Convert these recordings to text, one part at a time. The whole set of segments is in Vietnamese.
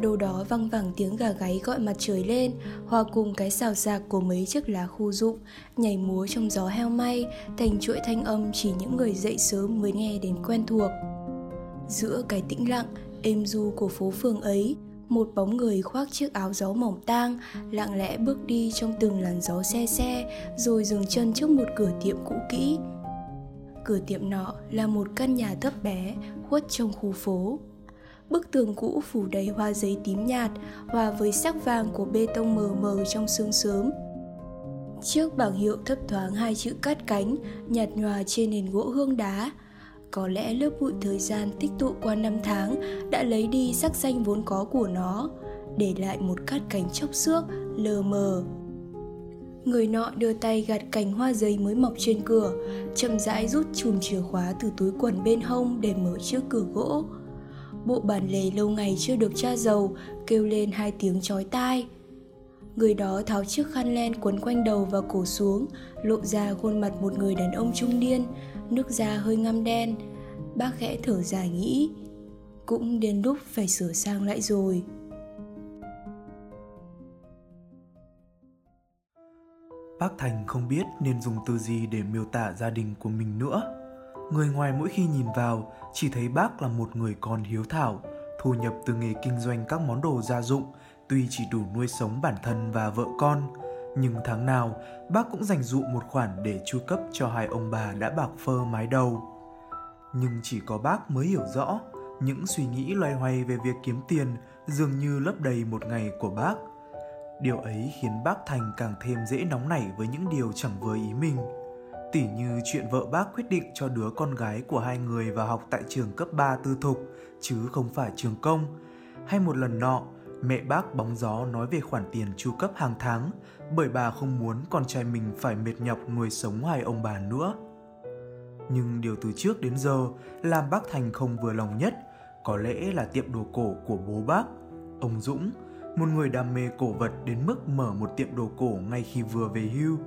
Đâu đó văng vẳng tiếng gà gáy gọi mặt trời lên, hòa cùng cái xào xạc của mấy chiếc lá khu rụng, nhảy múa trong gió heo may, thành chuỗi thanh âm chỉ những người dậy sớm mới nghe đến quen thuộc. Giữa cái tĩnh lặng, êm du của phố phường ấy, một bóng người khoác chiếc áo gió mỏng tang lặng lẽ bước đi trong từng làn gió xe xe rồi dừng chân trước một cửa tiệm cũ kỹ cửa tiệm nọ là một căn nhà thấp bé khuất trong khu phố bức tường cũ phủ đầy hoa giấy tím nhạt hòa với sắc vàng của bê tông mờ mờ trong sương sớm. Chiếc bảng hiệu thấp thoáng hai chữ cắt cánh nhạt nhòa trên nền gỗ hương đá, có lẽ lớp bụi thời gian tích tụ qua năm tháng đã lấy đi sắc xanh vốn có của nó, để lại một cát cánh chốc xước, lờ mờ. Người nọ đưa tay gạt cành hoa giấy mới mọc trên cửa, chậm rãi rút chùm chìa khóa từ túi quần bên hông để mở chiếc cửa gỗ bộ bàn lề lâu ngày chưa được tra dầu, kêu lên hai tiếng chói tai. Người đó tháo chiếc khăn len quấn quanh đầu và cổ xuống, lộ ra khuôn mặt một người đàn ông trung niên, nước da hơi ngăm đen. Bác khẽ thở dài nghĩ, cũng đến lúc phải sửa sang lại rồi. Bác Thành không biết nên dùng từ gì để miêu tả gia đình của mình nữa. Người ngoài mỗi khi nhìn vào chỉ thấy bác là một người con hiếu thảo, thu nhập từ nghề kinh doanh các món đồ gia dụng, tuy chỉ đủ nuôi sống bản thân và vợ con, nhưng tháng nào bác cũng dành dụ một khoản để chu cấp cho hai ông bà đã bạc phơ mái đầu. Nhưng chỉ có bác mới hiểu rõ, những suy nghĩ loay hoay về việc kiếm tiền dường như lấp đầy một ngày của bác – Điều ấy khiến bác Thành càng thêm dễ nóng nảy với những điều chẳng với ý mình. Tỉ như chuyện vợ bác quyết định cho đứa con gái của hai người vào học tại trường cấp 3 tư thục, chứ không phải trường công. Hay một lần nọ, mẹ bác bóng gió nói về khoản tiền chu cấp hàng tháng, bởi bà không muốn con trai mình phải mệt nhọc nuôi sống hai ông bà nữa. Nhưng điều từ trước đến giờ làm bác Thành không vừa lòng nhất, có lẽ là tiệm đồ cổ của bố bác, ông Dũng, một người đam mê cổ vật đến mức mở một tiệm đồ cổ ngay khi vừa về hưu.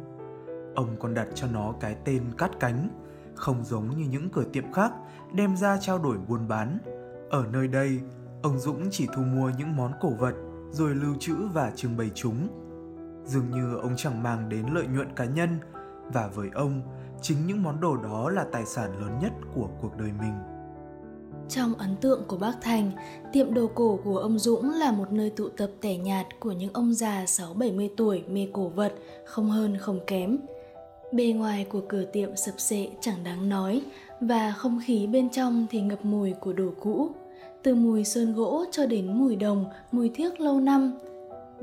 Ông còn đặt cho nó cái tên cắt cánh, không giống như những cửa tiệm khác đem ra trao đổi buôn bán. Ở nơi đây, ông Dũng chỉ thu mua những món cổ vật rồi lưu trữ và trưng bày chúng. Dường như ông chẳng mang đến lợi nhuận cá nhân và với ông, chính những món đồ đó là tài sản lớn nhất của cuộc đời mình. Trong ấn tượng của bác Thành, tiệm đồ cổ của ông Dũng là một nơi tụ tập tẻ nhạt của những ông già 6-70 tuổi mê cổ vật, không hơn không kém. Bề ngoài của cửa tiệm sập sệ chẳng đáng nói, và không khí bên trong thì ngập mùi của đồ cũ. Từ mùi sơn gỗ cho đến mùi đồng, mùi thiếc lâu năm.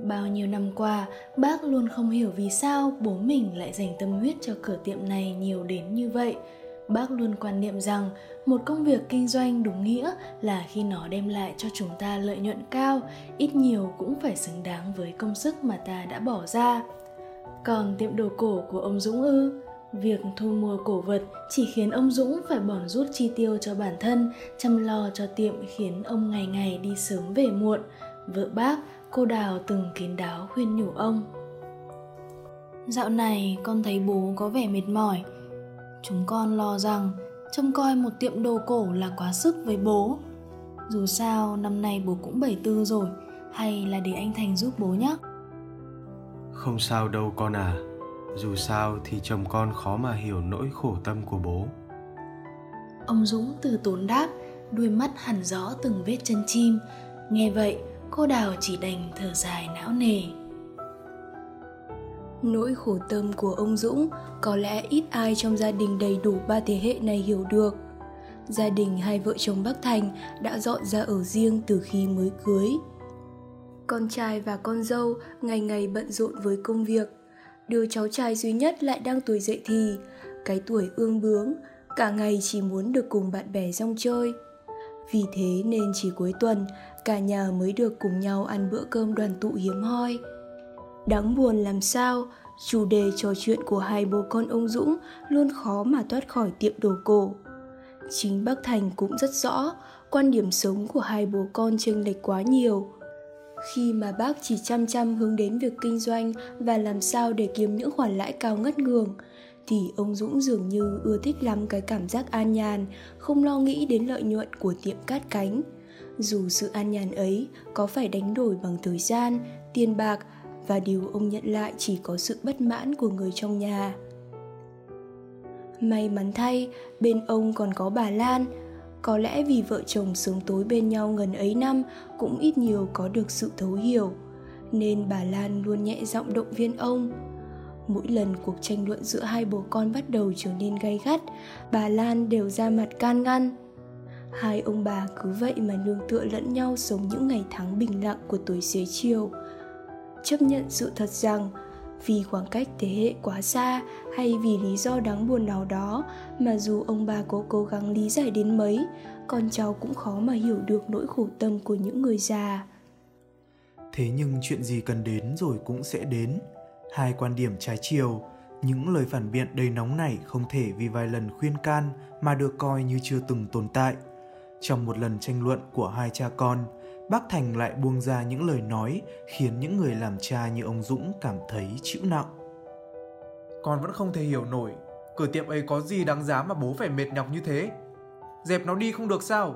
Bao nhiêu năm qua, bác luôn không hiểu vì sao bố mình lại dành tâm huyết cho cửa tiệm này nhiều đến như vậy – bác luôn quan niệm rằng một công việc kinh doanh đúng nghĩa là khi nó đem lại cho chúng ta lợi nhuận cao ít nhiều cũng phải xứng đáng với công sức mà ta đã bỏ ra còn tiệm đồ cổ của ông dũng ư việc thu mua cổ vật chỉ khiến ông dũng phải bỏ rút chi tiêu cho bản thân chăm lo cho tiệm khiến ông ngày ngày đi sớm về muộn vợ bác cô đào từng kín đáo khuyên nhủ ông dạo này con thấy bố có vẻ mệt mỏi Chúng con lo rằng trông coi một tiệm đồ cổ là quá sức với bố. Dù sao năm nay bố cũng 74 rồi, hay là để anh Thành giúp bố nhé. Không sao đâu con à, dù sao thì chồng con khó mà hiểu nỗi khổ tâm của bố. Ông Dũng từ tốn đáp, đuôi mắt hẳn rõ từng vết chân chim. Nghe vậy, cô Đào chỉ đành thở dài não nề. Nỗi khổ tâm của ông Dũng có lẽ ít ai trong gia đình đầy đủ ba thế hệ này hiểu được. Gia đình hai vợ chồng Bắc Thành đã dọn ra ở riêng từ khi mới cưới. Con trai và con dâu ngày ngày bận rộn với công việc. Đứa cháu trai duy nhất lại đang tuổi dậy thì, cái tuổi ương bướng, cả ngày chỉ muốn được cùng bạn bè rong chơi. Vì thế nên chỉ cuối tuần, cả nhà mới được cùng nhau ăn bữa cơm đoàn tụ hiếm hoi. Đáng buồn làm sao, chủ đề trò chuyện của hai bố con ông Dũng luôn khó mà thoát khỏi tiệm đồ cổ. Chính bác Thành cũng rất rõ, quan điểm sống của hai bố con chênh lệch quá nhiều. Khi mà bác chỉ chăm chăm hướng đến việc kinh doanh và làm sao để kiếm những khoản lãi cao ngất ngường, thì ông Dũng dường như ưa thích lắm cái cảm giác an nhàn, không lo nghĩ đến lợi nhuận của tiệm cát cánh. Dù sự an nhàn ấy có phải đánh đổi bằng thời gian, tiền bạc và điều ông nhận lại chỉ có sự bất mãn của người trong nhà. May mắn thay, bên ông còn có bà Lan. Có lẽ vì vợ chồng sống tối bên nhau gần ấy năm cũng ít nhiều có được sự thấu hiểu, nên bà Lan luôn nhẹ giọng động viên ông. Mỗi lần cuộc tranh luận giữa hai bố con bắt đầu trở nên gay gắt, bà Lan đều ra mặt can ngăn. Hai ông bà cứ vậy mà nương tựa lẫn nhau sống những ngày tháng bình lặng của tuổi xế chiều. Chấp nhận sự thật rằng vì khoảng cách thế hệ quá xa hay vì lý do đáng buồn nào đó mà dù ông bà có cố gắng lý giải đến mấy, con cháu cũng khó mà hiểu được nỗi khổ tâm của những người già. Thế nhưng chuyện gì cần đến rồi cũng sẽ đến. Hai quan điểm trái chiều, những lời phản biện đầy nóng này không thể vì vài lần khuyên can mà được coi như chưa từng tồn tại. Trong một lần tranh luận của hai cha con bác Thành lại buông ra những lời nói khiến những người làm cha như ông Dũng cảm thấy chịu nặng. Con vẫn không thể hiểu nổi, cửa tiệm ấy có gì đáng giá mà bố phải mệt nhọc như thế. Dẹp nó đi không được sao?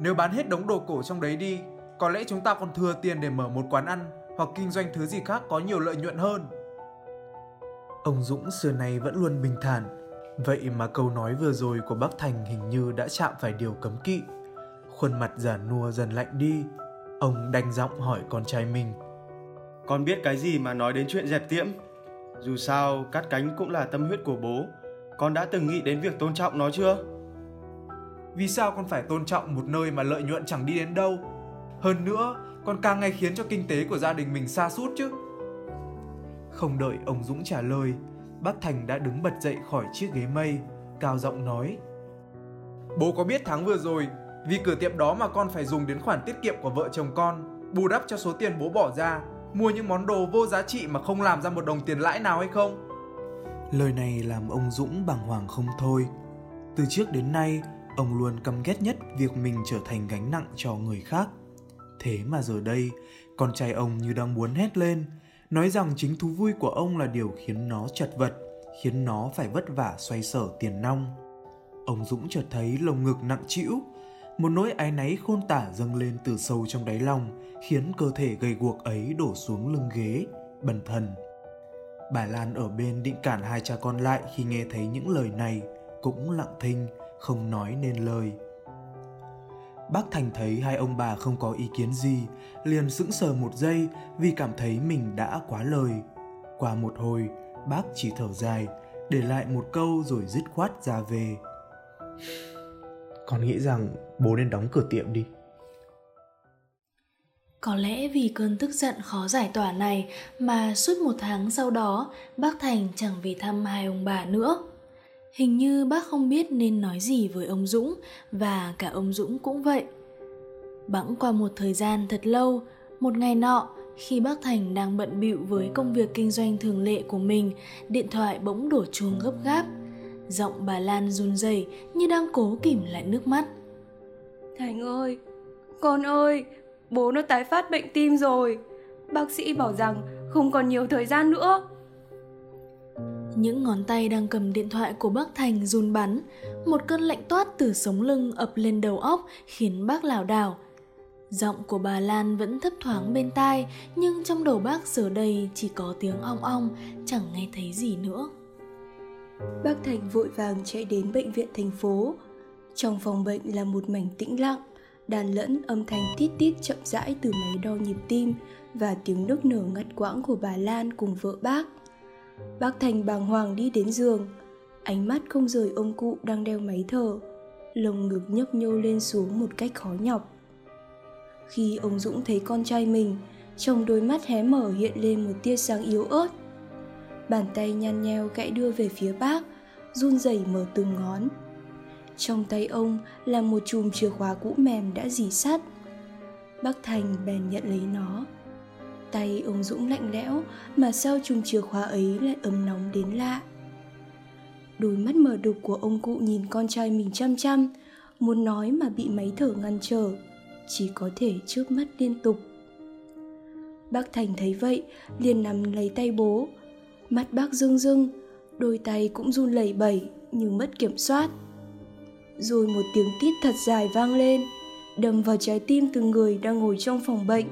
Nếu bán hết đống đồ cổ trong đấy đi, có lẽ chúng ta còn thừa tiền để mở một quán ăn hoặc kinh doanh thứ gì khác có nhiều lợi nhuận hơn. Ông Dũng xưa nay vẫn luôn bình thản, vậy mà câu nói vừa rồi của bác Thành hình như đã chạm phải điều cấm kỵ khuôn mặt già nua dần lạnh đi. Ông đanh giọng hỏi con trai mình. Con biết cái gì mà nói đến chuyện dẹp tiệm dù sao cắt cánh cũng là tâm huyết của bố. Con đã từng nghĩ đến việc tôn trọng nó chưa? Vì sao con phải tôn trọng một nơi mà lợi nhuận chẳng đi đến đâu? Hơn nữa con càng ngày khiến cho kinh tế của gia đình mình xa suốt chứ. Không đợi ông dũng trả lời bác thành đã đứng bật dậy khỏi chiếc ghế mây cao giọng nói. Bố có biết tháng vừa rồi vì cửa tiệm đó mà con phải dùng đến khoản tiết kiệm của vợ chồng con, bù đắp cho số tiền bố bỏ ra, mua những món đồ vô giá trị mà không làm ra một đồng tiền lãi nào hay không? Lời này làm ông Dũng bàng hoàng không thôi. Từ trước đến nay, ông luôn căm ghét nhất việc mình trở thành gánh nặng cho người khác. Thế mà giờ đây, con trai ông như đang muốn hét lên, nói rằng chính thú vui của ông là điều khiến nó chật vật, khiến nó phải vất vả xoay sở tiền nong. Ông Dũng chợt thấy lồng ngực nặng trĩu, một nỗi áy náy khôn tả dâng lên từ sâu trong đáy lòng, khiến cơ thể gầy guộc ấy đổ xuống lưng ghế, bần thần. Bà lan ở bên định cản hai cha con lại khi nghe thấy những lời này, cũng lặng thinh, không nói nên lời. Bác thành thấy hai ông bà không có ý kiến gì, liền sững sờ một giây vì cảm thấy mình đã quá lời. Qua một hồi, bác chỉ thở dài, để lại một câu rồi dứt khoát ra về con nghĩ rằng bố nên đóng cửa tiệm đi có lẽ vì cơn tức giận khó giải tỏa này mà suốt một tháng sau đó bác Thành chẳng về thăm hai ông bà nữa. Hình như bác không biết nên nói gì với ông Dũng và cả ông Dũng cũng vậy. Bẵng qua một thời gian thật lâu, một ngày nọ khi bác Thành đang bận bịu với công việc kinh doanh thường lệ của mình, điện thoại bỗng đổ chuông gấp gáp. Giọng bà Lan run rẩy như đang cố kìm lại nước mắt. Thành ơi, con ơi, bố nó tái phát bệnh tim rồi. Bác sĩ bảo rằng không còn nhiều thời gian nữa. Những ngón tay đang cầm điện thoại của bác Thành run bắn, một cơn lạnh toát từ sống lưng ập lên đầu óc khiến bác lảo đảo. Giọng của bà Lan vẫn thấp thoáng bên tai, nhưng trong đầu bác giờ đây chỉ có tiếng ong ong, chẳng nghe thấy gì nữa. Bác Thành vội vàng chạy đến bệnh viện thành phố. Trong phòng bệnh là một mảnh tĩnh lặng, đàn lẫn âm thanh tít tít chậm rãi từ máy đo nhịp tim và tiếng nức nở ngắt quãng của bà Lan cùng vợ bác. Bác Thành bàng hoàng đi đến giường, ánh mắt không rời ông cụ đang đeo máy thở, lồng ngực nhấp nhô lên xuống một cách khó nhọc. Khi ông Dũng thấy con trai mình, trong đôi mắt hé mở hiện lên một tia sáng yếu ớt bàn tay nhăn nheo gãy đưa về phía bác run rẩy mở từng ngón Trong tay ông là một chùm chìa khóa cũ mềm đã dì sắt. Bác Thành bèn nhận lấy nó. Tay ông Dũng lạnh lẽo mà sao chùm chìa khóa ấy lại ấm nóng đến lạ. Đôi mắt mở đục của ông cụ nhìn con trai mình chăm chăm, muốn nói mà bị máy thở ngăn trở, chỉ có thể trước mắt liên tục. Bác Thành thấy vậy, liền nắm lấy tay bố. Mắt bác rưng rưng, đôi tay cũng run lẩy bẩy như mất kiểm soát. Rồi một tiếng tít thật dài vang lên, đâm vào trái tim từng người đang ngồi trong phòng bệnh.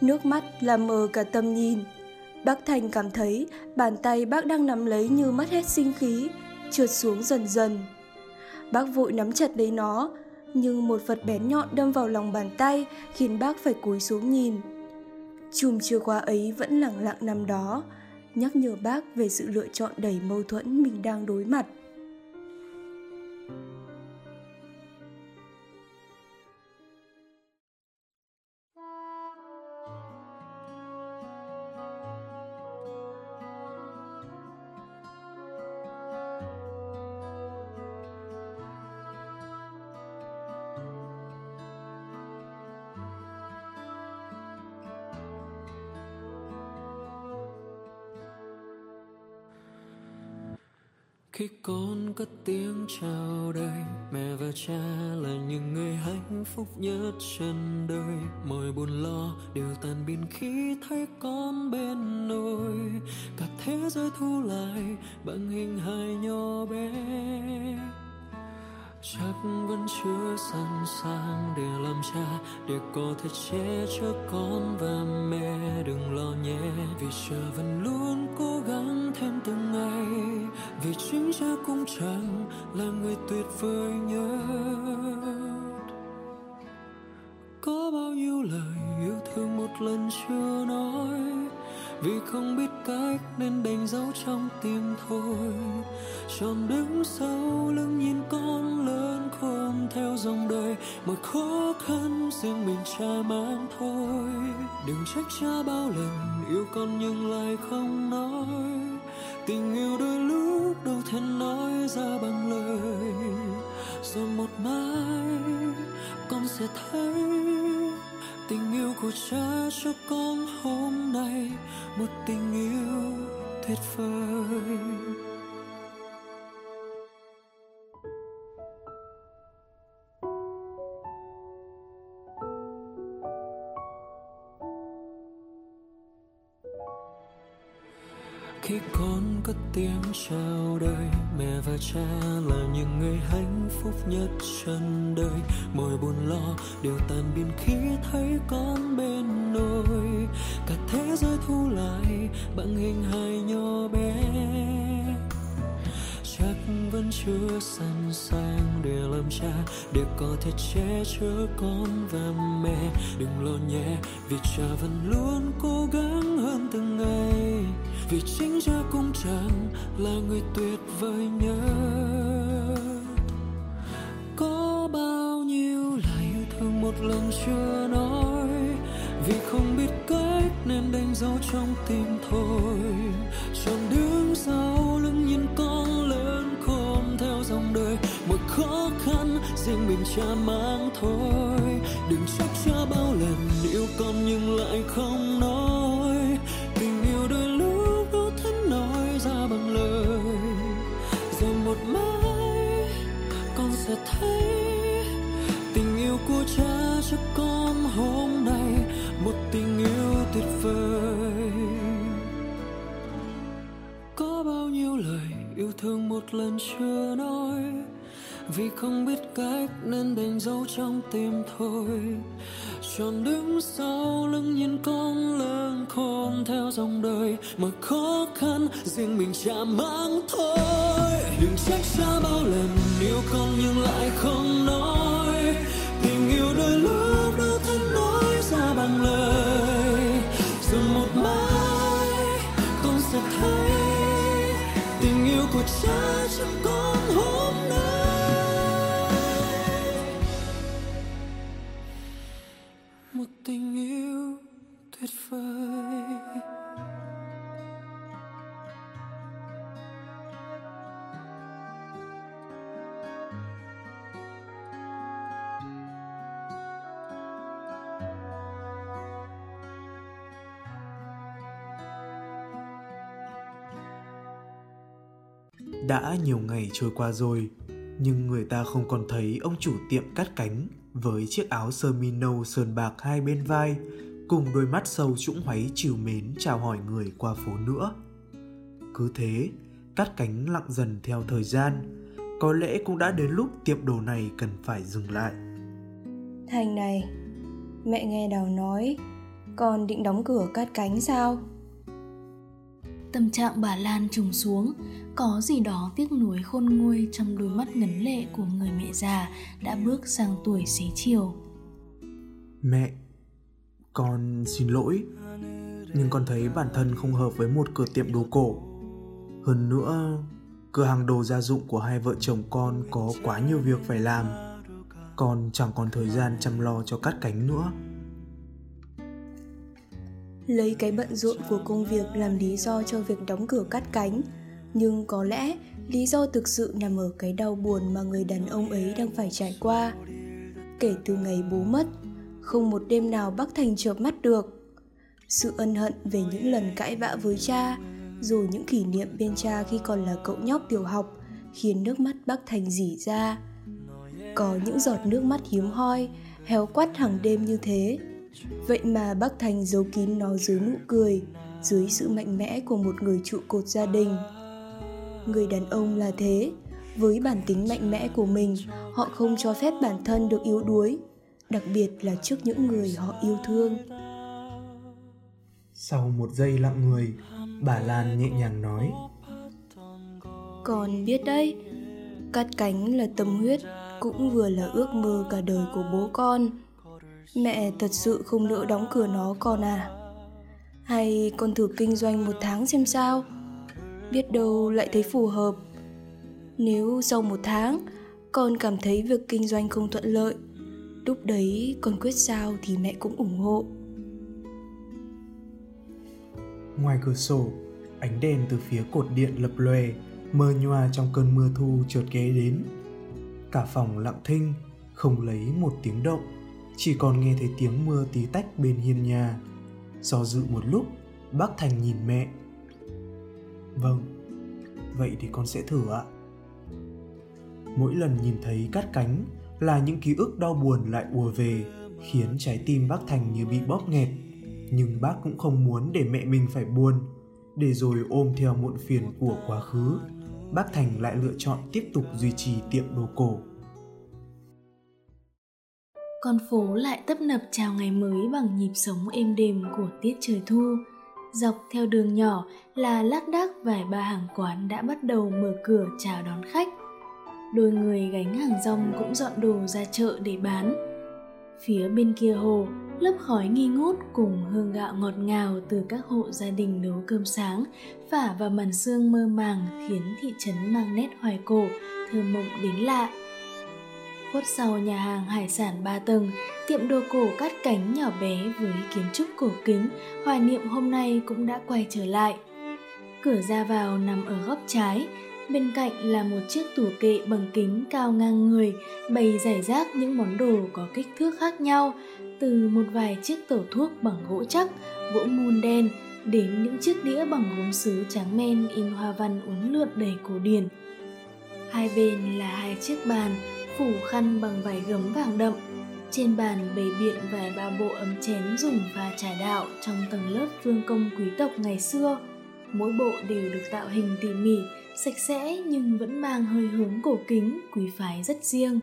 Nước mắt làm mờ cả tầm nhìn. Bác Thành cảm thấy bàn tay bác đang nắm lấy như mất hết sinh khí, trượt xuống dần dần. Bác vội nắm chặt lấy nó, nhưng một vật bén nhọn đâm vào lòng bàn tay khiến bác phải cúi xuống nhìn. Chùm chìa khóa ấy vẫn lẳng lặng nằm đó, nhắc nhở bác về sự lựa chọn đầy mâu thuẫn mình đang đối mặt. Con cất tiếng chào đời. Mẹ và cha là những người hạnh phúc nhất trên đời. Mọi buồn lo đều tan biến khi thấy con bên nôi cả thế giới thu lại bằng hình hài nhỏ bé chắc vẫn chưa sẵn sàng để làm cha, để có thể che chở con và mẹ. Đừng lo nhé, vì cha vẫn luôn cố gắng thêm từng ngày. Vì chính cha cũng chẳng là người tuyệt vời nhất. Có bao nhiêu lời yêu thương một lần chưa nói vì không biết cách nên đành dấu trong tim thôi. Tròn đứng sau lưng nhìn con lớn khôn theo dòng đời. Mọi khó khăn riêng mình cha mang thôi. Đừng trách cha bao lần yêu con nhưng lại không nói. Tình yêu đôi lúc đâu thể nói ra bằng lời. Rồi một mai con sẽ thấy tình yêu của cha cho con hôm nay một tình yêu tuyệt vời. Khi con cất tiếng chào đời, mẹ và cha là những người hạnh phúc nhất trên đời. Mọi buồn lo đều tan biến khi thấy con bên nôi cả thế giới thu lại bằng hình hài nhỏ bé chắc vẫn chưa sẵn sàng để làm cha. Để có thể che chở con và mẹ, đừng lo nhé vì cha vẫn luôn cố gắng hơn từng ngày. Vì chính cha cũng chẳng là người tuyệt vời nhất. Có bao nhiêu lời yêu thương một lần chưa nói, vì không biết cách nên đánh dấu trong tim thôi. Chọn đứng sau lưng nhìn con riêng mình cha mang thôi. Đừng trách cha bao lần, yêu con nhưng lại không nói. Tình yêu đôi lúc đó thể nói ra bằng lời. Rồi một mai, con sẽ thấy tình yêu của cha cho con hôm nay một tình yêu tuyệt vời. Có bao nhiêu lời yêu thương một lần chưa nói vì không biết cách nên đành giấu trong tim thôi. Tròn đứng sau lưng nhìn con lớn khôn theo dòng đời. Mà khó khăn riêng mình chả mang thôi. Đừng trách xa bao lần yêu con nhưng lại không nói. Tình yêu đôi lúc đâu thể nói ra bằng lời. Rồi một mai con sẽ thấy tình yêu của cha tình yêu tuyệt vời. Đã nhiều ngày trôi qua rồi, nhưng người ta không còn thấy ông chủ tiệm cắt cánh với chiếc áo sơ mi nâu sờn bạc hai bên vai cùng đôi mắt sâu trũng hoáy chiều mến chào hỏi người qua phố nữa. Cứ thế, cắt cánh lặng dần theo thời gian, có lẽ cũng đã đến lúc tiệm đồ này cần phải dừng lại. Thành này, mẹ nghe Đào nói, con định đóng cửa cắt cánh sao? Tâm trạng bà Lan trùng xuống, có gì đó tiếc nuối khôn nguôi trong đôi mắt ngấn lệ của người mẹ già đã bước sang tuổi xế chiều. Mẹ, con xin lỗi, nhưng con thấy bản thân không hợp với một cửa tiệm đồ cổ. Hơn nữa, cửa hàng đồ gia dụng của hai vợ chồng con có quá nhiều việc phải làm. Con chẳng còn thời gian chăm lo cho cắt cánh nữa. Lấy cái bận rộn của công việc làm lý do cho việc đóng cửa cắt cánh, nhưng có lẽ lý do thực sự nằm ở cái đau buồn mà người đàn ông ấy đang phải trải qua. Kể từ ngày bố mất, không một đêm nào bác Thành chợp mắt được. Sự ân hận về những lần cãi vã với cha, rồi những kỷ niệm bên cha khi còn là cậu nhóc tiểu học khiến nước mắt bác Thành dỉ ra. Có những giọt nước mắt hiếm hoi, héo quắt hàng đêm như thế. Vậy mà bác Thành giấu kín nó dưới nụ cười, dưới sự mạnh mẽ của một người trụ cột gia đình. Người đàn ông là thế, với bản tính mạnh mẽ của mình, họ không cho phép bản thân được yếu đuối, đặc biệt là trước những người họ yêu thương. Sau một giây lặng người, bà Lan nhẹ nhàng nói Con biết đấy, cắt cánh là tâm huyết, cũng vừa là ước mơ cả đời của bố con. Mẹ thật sự không nỡ đóng cửa nó con à. Hay con thử kinh doanh một tháng xem sao? Biết đâu lại thấy phù hợp. Nếu sau một tháng con cảm thấy việc kinh doanh không thuận lợi, lúc đấy con quyết sao thì mẹ cũng ủng hộ. Ngoài cửa sổ, ánh đèn từ phía cột điện lập lòe, mờ nhòa trong cơn mưa thu chợt ghé đến. Cả phòng lặng thinh, không lấy một tiếng động, chỉ còn nghe thấy tiếng mưa tí tách bên hiên nhà. Do dự một lúc, bác Thành nhìn mẹ. Vâng, vậy thì con sẽ thử ạ. Mỗi lần nhìn thấy cắt cánh là những ký ức đau buồn lại ùa về, khiến trái tim bác Thành như bị bóp nghẹt nhưng bác cũng không muốn để mẹ mình phải buồn để rồi ôm theo muộn phiền của quá khứ bác thành lại lựa chọn tiếp tục duy trì tiệm đồ cổ con phố lại tấp nập chào ngày mới bằng nhịp sống êm đềm của tiết trời thu. Dọc theo đường nhỏ là lác đác vài ba hàng quán đã bắt đầu mở cửa chào đón khách. Đôi người gánh hàng rong cũng dọn đồ ra chợ để bán. Phía bên kia hồ, lớp khói nghi ngút cùng hương gạo ngọt ngào từ các hộ gia đình nấu cơm sáng, phả vào màn sương mơ màng khiến thị trấn mang nét hoài cổ, thơ mộng đến lạ khuất sau nhà hàng hải sản ba tầng, tiệm đồ cổ cắt cánh nhỏ bé với kiến trúc cổ kính, hoài niệm hôm nay cũng đã quay trở lại. Cửa ra vào nằm ở góc trái, bên cạnh là một chiếc tủ kệ bằng kính cao ngang người, bày rải rác những món đồ có kích thước khác nhau, từ một vài chiếc tổ thuốc bằng gỗ chắc, gỗ mun đen, đến những chiếc đĩa bằng gốm sứ trắng men in hoa văn uốn lượn đầy cổ điển. Hai bên là hai chiếc bàn phủ khăn bằng vải gấm vàng đậm. Trên bàn bày biện vài ba bộ ấm chén dùng và trà đạo trong tầng lớp vương công quý tộc ngày xưa. Mỗi bộ đều được tạo hình tỉ mỉ, sạch sẽ nhưng vẫn mang hơi hướng cổ kính, quý phái rất riêng.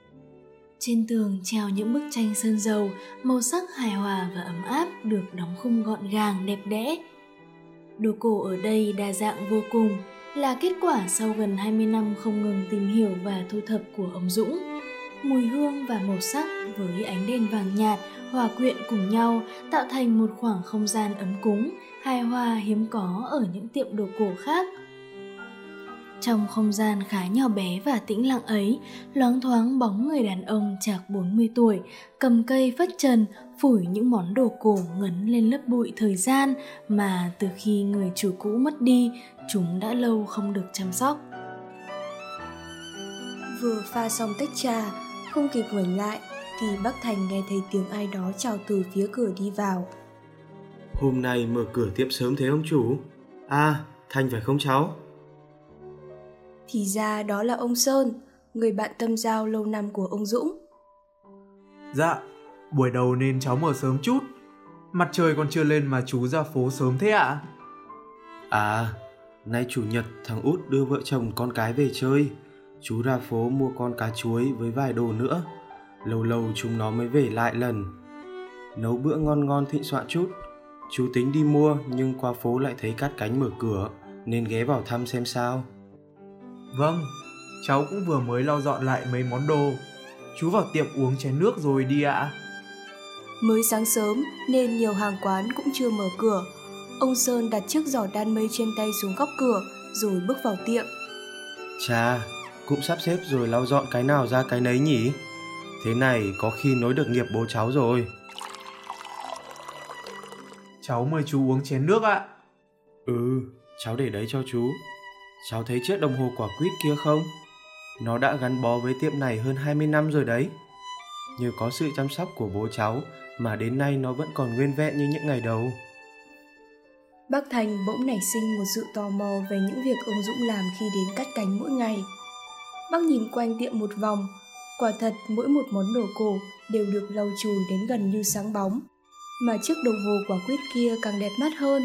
Trên tường treo những bức tranh sơn dầu, màu sắc hài hòa và ấm áp được đóng khung gọn gàng, đẹp đẽ. Đồ cổ ở đây đa dạng vô cùng, là kết quả sau gần 20 năm không ngừng tìm hiểu và thu thập của ông Dũng. Mùi hương và màu sắc với ánh đèn vàng nhạt hòa quyện cùng nhau tạo thành một khoảng không gian ấm cúng, hài hòa hiếm có ở những tiệm đồ cổ khác trong không gian khá nhỏ bé và tĩnh lặng ấy, loáng thoáng bóng người đàn ông chạc 40 tuổi, cầm cây phất trần, phủi những món đồ cổ ngấn lên lớp bụi thời gian mà từ khi người chủ cũ mất đi, chúng đã lâu không được chăm sóc. Vừa pha xong tách trà, không kịp ngoảnh lại thì bác Thành nghe thấy tiếng ai đó chào từ phía cửa đi vào. Hôm nay mở cửa tiệm sớm thế ông chủ? À, Thành phải không cháu? Thì ra đó là ông Sơn, người bạn tâm giao lâu năm của ông Dũng. Dạ, buổi đầu nên cháu mở sớm chút. Mặt trời còn chưa lên mà chú ra phố sớm thế ạ? À? à, nay chủ nhật thằng út đưa vợ chồng con cái về chơi. Chú ra phố mua con cá chuối với vài đồ nữa. Lâu lâu chúng nó mới về lại lần. Nấu bữa ngon ngon thịnh soạn chút. Chú tính đi mua nhưng qua phố lại thấy cắt cánh mở cửa nên ghé vào thăm xem sao. Vâng, cháu cũng vừa mới lau dọn lại mấy món đồ. Chú vào tiệm uống chén nước rồi đi ạ. À. Mới sáng sớm nên nhiều hàng quán cũng chưa mở cửa. Ông Sơn đặt chiếc giỏ đan mây trên tay xuống góc cửa rồi bước vào tiệm. Chà, cũng sắp xếp rồi lau dọn cái nào ra cái nấy nhỉ? Thế này có khi nối được nghiệp bố cháu rồi. Cháu mời chú uống chén nước ạ. Ừ, cháu để đấy cho chú. Cháu thấy chiếc đồng hồ quả quýt kia không? Nó đã gắn bó với tiệm này hơn 20 năm rồi đấy. Nhờ có sự chăm sóc của bố cháu mà đến nay nó vẫn còn nguyên vẹn như những ngày đầu. Bác Thành bỗng nảy sinh một sự tò mò về những việc ông Dũng làm khi đến cắt cánh mỗi ngày. Bác nhìn quanh tiệm một vòng, quả thật mỗi một món đồ cổ đều được lau chùi đến gần như sáng bóng. Mà chiếc đồng hồ quả quyết kia càng đẹp mắt hơn,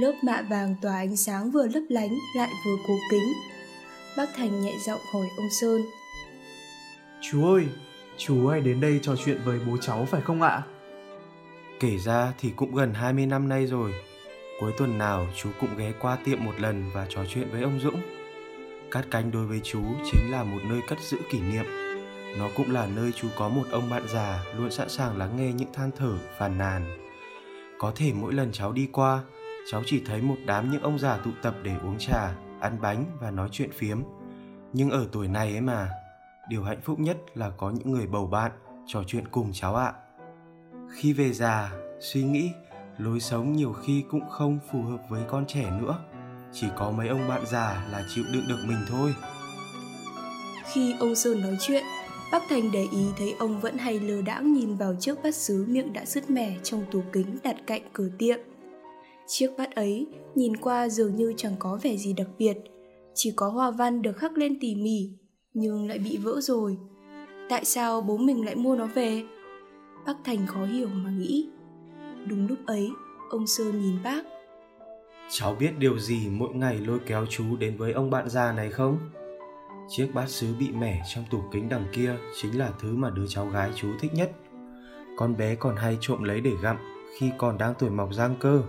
lớp mạ vàng tỏa ánh sáng vừa lấp lánh lại vừa cố kính. Bác Thành nhẹ giọng hỏi ông Sơn. Chú ơi, chú hay đến đây trò chuyện với bố cháu phải không ạ? Kể ra thì cũng gần 20 năm nay rồi. Cuối tuần nào chú cũng ghé qua tiệm một lần và trò chuyện với ông Dũng. Cát cánh đối với chú chính là một nơi cất giữ kỷ niệm. Nó cũng là nơi chú có một ông bạn già luôn sẵn sàng lắng nghe những than thở, phàn nàn. Có thể mỗi lần cháu đi qua, cháu chỉ thấy một đám những ông già tụ tập để uống trà, ăn bánh và nói chuyện phiếm. Nhưng ở tuổi này ấy mà, điều hạnh phúc nhất là có những người bầu bạn trò chuyện cùng cháu ạ. Khi về già, suy nghĩ, lối sống nhiều khi cũng không phù hợp với con trẻ nữa. Chỉ có mấy ông bạn già là chịu đựng được mình thôi. Khi ông Sơn nói chuyện, Bác Thành để ý thấy ông vẫn hay lơ đãng nhìn vào chiếc bát sứ miệng đã sứt mẻ trong tủ kính đặt cạnh cửa tiệm. Chiếc bát ấy nhìn qua dường như chẳng có vẻ gì đặc biệt, chỉ có hoa văn được khắc lên tỉ mỉ, nhưng lại bị vỡ rồi. Tại sao bố mình lại mua nó về? Bác Thành khó hiểu mà nghĩ. Đúng lúc ấy, ông Sơn nhìn bác. Cháu biết điều gì mỗi ngày lôi kéo chú đến với ông bạn già này không? Chiếc bát sứ bị mẻ trong tủ kính đằng kia chính là thứ mà đứa cháu gái chú thích nhất. Con bé còn hay trộm lấy để gặm khi còn đang tuổi mọc răng cơ.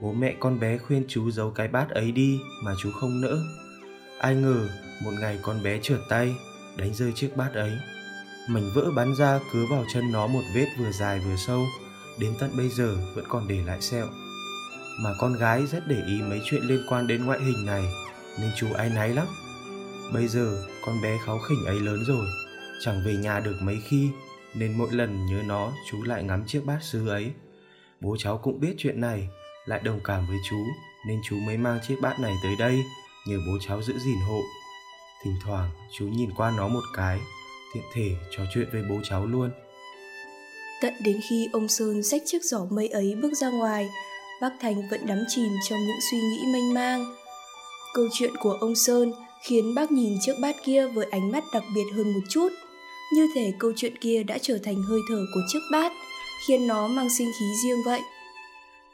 Bố mẹ con bé khuyên chú giấu cái bát ấy đi mà chú không nỡ. Ai ngờ một ngày con bé trượt tay, đánh rơi chiếc bát ấy. Mảnh vỡ bắn ra cứa vào chân nó một vết vừa dài vừa sâu, đến tận bây giờ vẫn còn để lại sẹo. Mà con gái rất để ý mấy chuyện liên quan đến ngoại hình này, nên chú ái náy lắm. Bây giờ con bé kháu khỉnh ấy lớn rồi, chẳng về nhà được mấy khi, nên mỗi lần nhớ nó chú lại ngắm chiếc bát sứ ấy. Bố cháu cũng biết chuyện này, lại đồng cảm với chú, nên chú mới mang chiếc bát này tới đây, nhờ bố cháu giữ gìn hộ. Thỉnh thoảng chú nhìn qua nó một cái, tiện thể trò chuyện với bố cháu luôn. Tận đến khi ông Sơn xách chiếc giỏ mây ấy bước ra ngoài, bác Thành vẫn đắm chìm trong những suy nghĩ mênh mang. Câu chuyện của ông Sơn khiến bác nhìn chiếc bát kia với ánh mắt đặc biệt hơn một chút. Như thể câu chuyện kia đã trở thành hơi thở của chiếc bát, khiến nó mang sinh khí riêng vậy.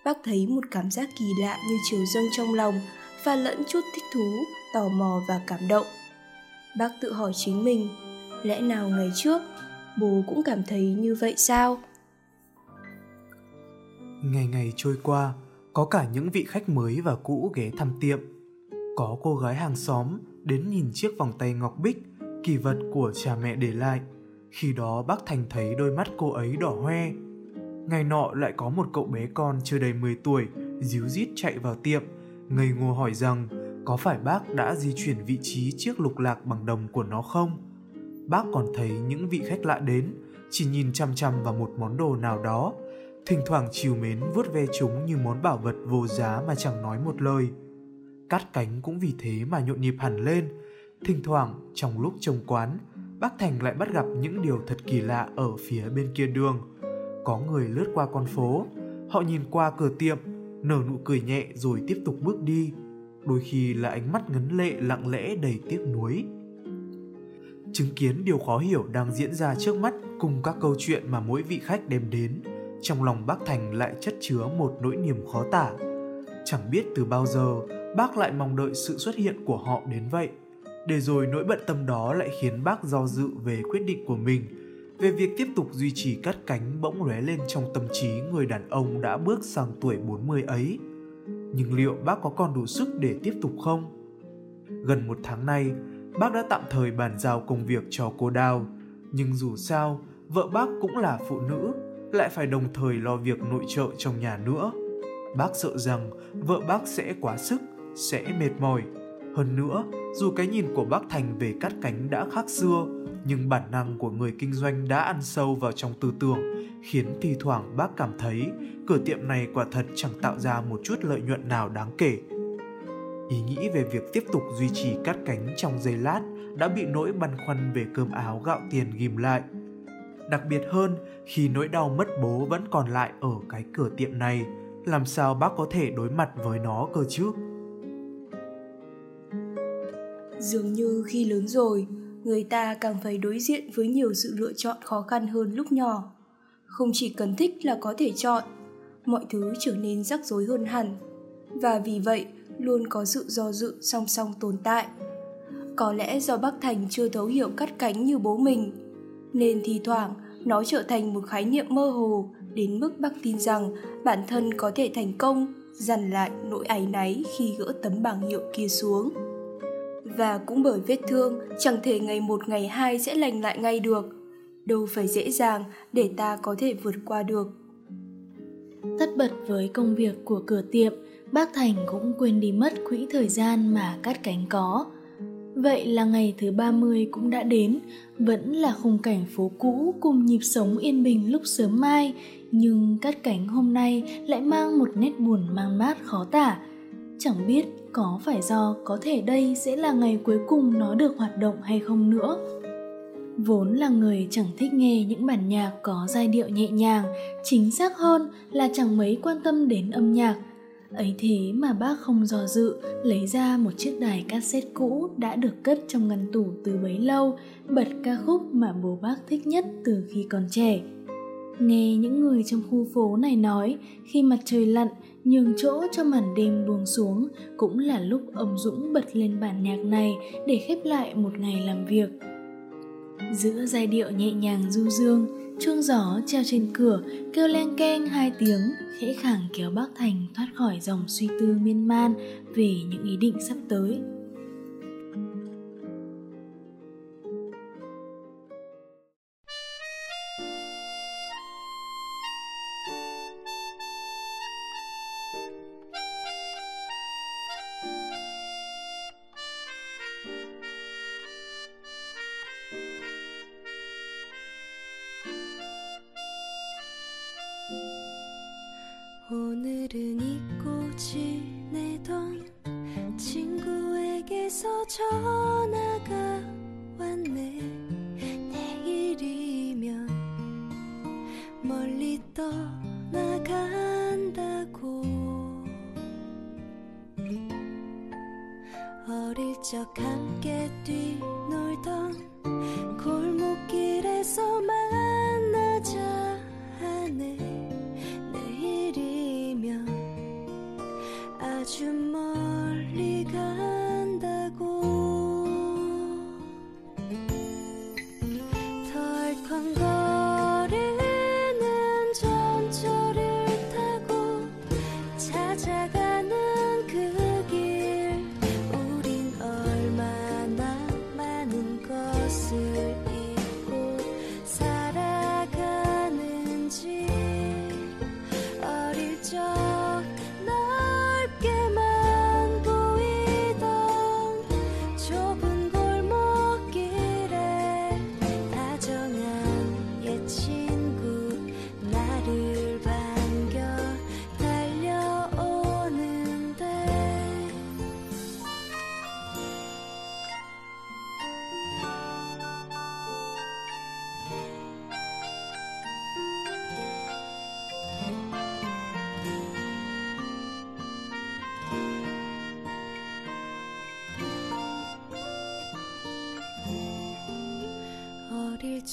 Bác thấy một cảm giác kỳ lạ như chiều dâng trong lòng, pha lẫn chút thích thú, tò mò và cảm động. Bác tự hỏi chính mình, lẽ nào ngày trước bố cũng cảm thấy như vậy sao? Ngày ngày trôi qua, có cả những vị khách mới và cũ ghé thăm tiệm. Có cô gái hàng xóm đến nhìn chiếc vòng tay ngọc bích, kỳ vật của cha mẹ để lại. Khi đó bác Thành thấy đôi mắt cô ấy đỏ hoe. Ngày nọ lại có một cậu bé con chưa đầy 10 tuổi díu dít chạy vào tiệm, ngây ngô hỏi rằng có phải bác đã di chuyển vị trí chiếc lục lạc bằng đồng của nó không? Bác còn thấy những vị khách lạ đến, chỉ nhìn chăm chăm vào một món đồ nào đó, thỉnh thoảng chiều mến vuốt ve chúng như món bảo vật vô giá mà chẳng nói một lời. Cát cánh cũng vì thế mà nhộn nhịp hẳn lên, thỉnh thoảng trong lúc trông quán, bác Thành lại bắt gặp những điều thật kỳ lạ ở phía bên kia đường. Có người lướt qua con phố, họ nhìn qua cửa tiệm, nở nụ cười nhẹ rồi tiếp tục bước đi. đôi khi là ánh mắt ngấn lệ lặng lẽ đầy tiếc nuối chứng kiến điều khó hiểu đang diễn ra trước mắt cùng các câu chuyện mà mỗi vị khách đem đến trong lòng bác thành lại chất chứa một nỗi niềm khó tả chẳng biết từ bao giờ bác lại mong đợi sự xuất hiện của họ đến vậy để rồi nỗi bận tâm đó lại khiến bác do dự về quyết định của mình về việc tiếp tục duy trì cắt cánh bỗng lóe lên trong tâm trí người đàn ông đã bước sang tuổi 40 ấy. Nhưng liệu bác có còn đủ sức để tiếp tục không? Gần một tháng nay, bác đã tạm thời bàn giao công việc cho cô Đào. Nhưng dù sao, vợ bác cũng là phụ nữ, lại phải đồng thời lo việc nội trợ trong nhà nữa. Bác sợ rằng vợ bác sẽ quá sức, sẽ mệt mỏi. Hơn nữa, dù cái nhìn của bác Thành về cắt cánh đã khác xưa, nhưng bản năng của người kinh doanh đã ăn sâu vào trong tư tưởng, khiến thi thoảng bác cảm thấy cửa tiệm này quả thật chẳng tạo ra một chút lợi nhuận nào đáng kể. Ý nghĩ về việc tiếp tục duy trì cắt cánh trong giây lát đã bị nỗi băn khoăn về cơm áo gạo tiền ghim lại. Đặc biệt hơn khi nỗi đau mất bố vẫn còn lại ở cái cửa tiệm này, làm sao bác có thể đối mặt với nó cơ chứ? Dường như khi lớn rồi, người ta càng phải đối diện với nhiều sự lựa chọn khó khăn hơn lúc nhỏ. Không chỉ cần thích là có thể chọn, mọi thứ trở nên rắc rối hơn hẳn. Và vì vậy, luôn có sự do dự song song tồn tại. Có lẽ do bác Thành chưa thấu hiểu cắt cánh như bố mình, nên thi thoảng nó trở thành một khái niệm mơ hồ, đến mức bác tin rằng bản thân có thể thành công dằn lại nỗi áy náy khi gỡ tấm bảng hiệu kia xuống. Và cũng bởi vết thương, chẳng thể ngày một, ngày hai sẽ lành lại ngay được. Đâu phải dễ dàng để ta có thể vượt qua được. Tất bật với công việc của cửa tiệm, bác thành cũng quên đi mất quỹ thời gian mà cắt cánh có. Vậy là ngày thứ 30 cũng đã đến, vẫn là khung cảnh phố cũ cùng nhịp sống yên bình lúc sớm mai, nhưng cắt cánh hôm nay lại mang một nét buồn mang mát khó tả. Chẳng biết có phải do có thể đây sẽ là ngày cuối cùng nó được hoạt động hay không nữa. Vốn là người chẳng thích nghe những bản nhạc có giai điệu nhẹ nhàng chính xác hơn là chẳng mấy quan tâm đến âm nhạc ấy thế mà bác không dò dự lấy ra một chiếc đài cassette cũ đã được cất trong ngăn tủ từ bấy lâu bật ca khúc mà bố bác thích nhất từ khi còn trẻ nghe những người trong khu phố này nói khi mặt trời lặn nhường chỗ cho màn đêm buông xuống cũng là lúc ông Dũng bật lên bản nhạc này để khép lại một ngày làm việc. Giữa giai điệu nhẹ nhàng du dương, chuông gió treo trên cửa, kêu len keng hai tiếng, khẽ khàng kéo bác Thành thoát khỏi dòng suy tư miên man về những ý định sắp tới.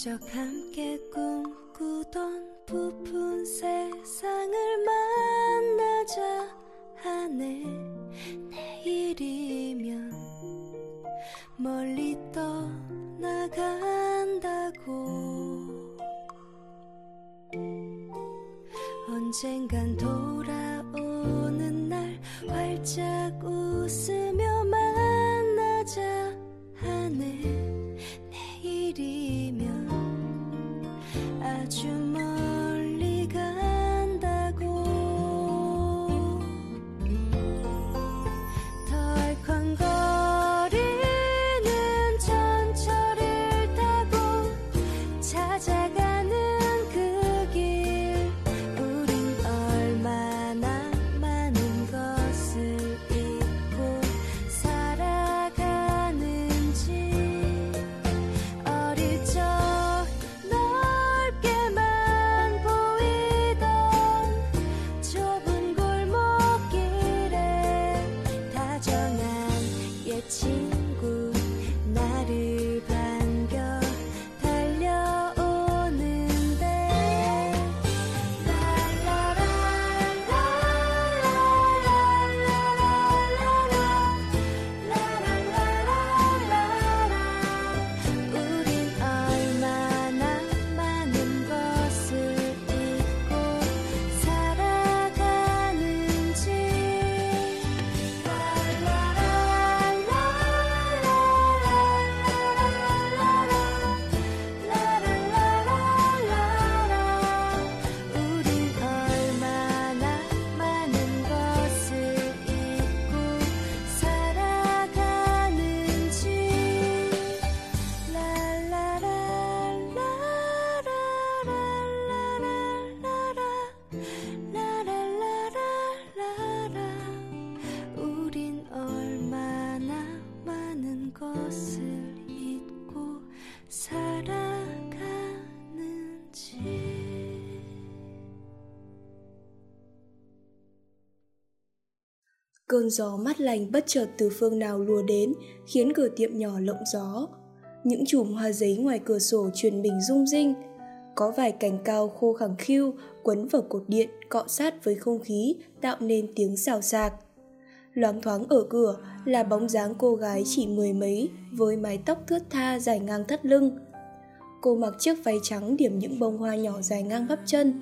적 함께 꿈꾸던 부푼 세상을 만나자 하네. 내일이면 멀리 떠나간다고. 언젠간 돌 Cơn gió mát lành bất chợt từ phương nào lùa đến, khiến cửa tiệm nhỏ lộng gió. Những chùm hoa giấy ngoài cửa sổ truyền bình rung rinh. Có vài cành cao khô khẳng khiu quấn vào cột điện cọ sát với không khí tạo nên tiếng xào xạc. Loáng thoáng ở cửa là bóng dáng cô gái chỉ mười mấy với mái tóc thướt tha dài ngang thắt lưng. Cô mặc chiếc váy trắng điểm những bông hoa nhỏ dài ngang bắp chân.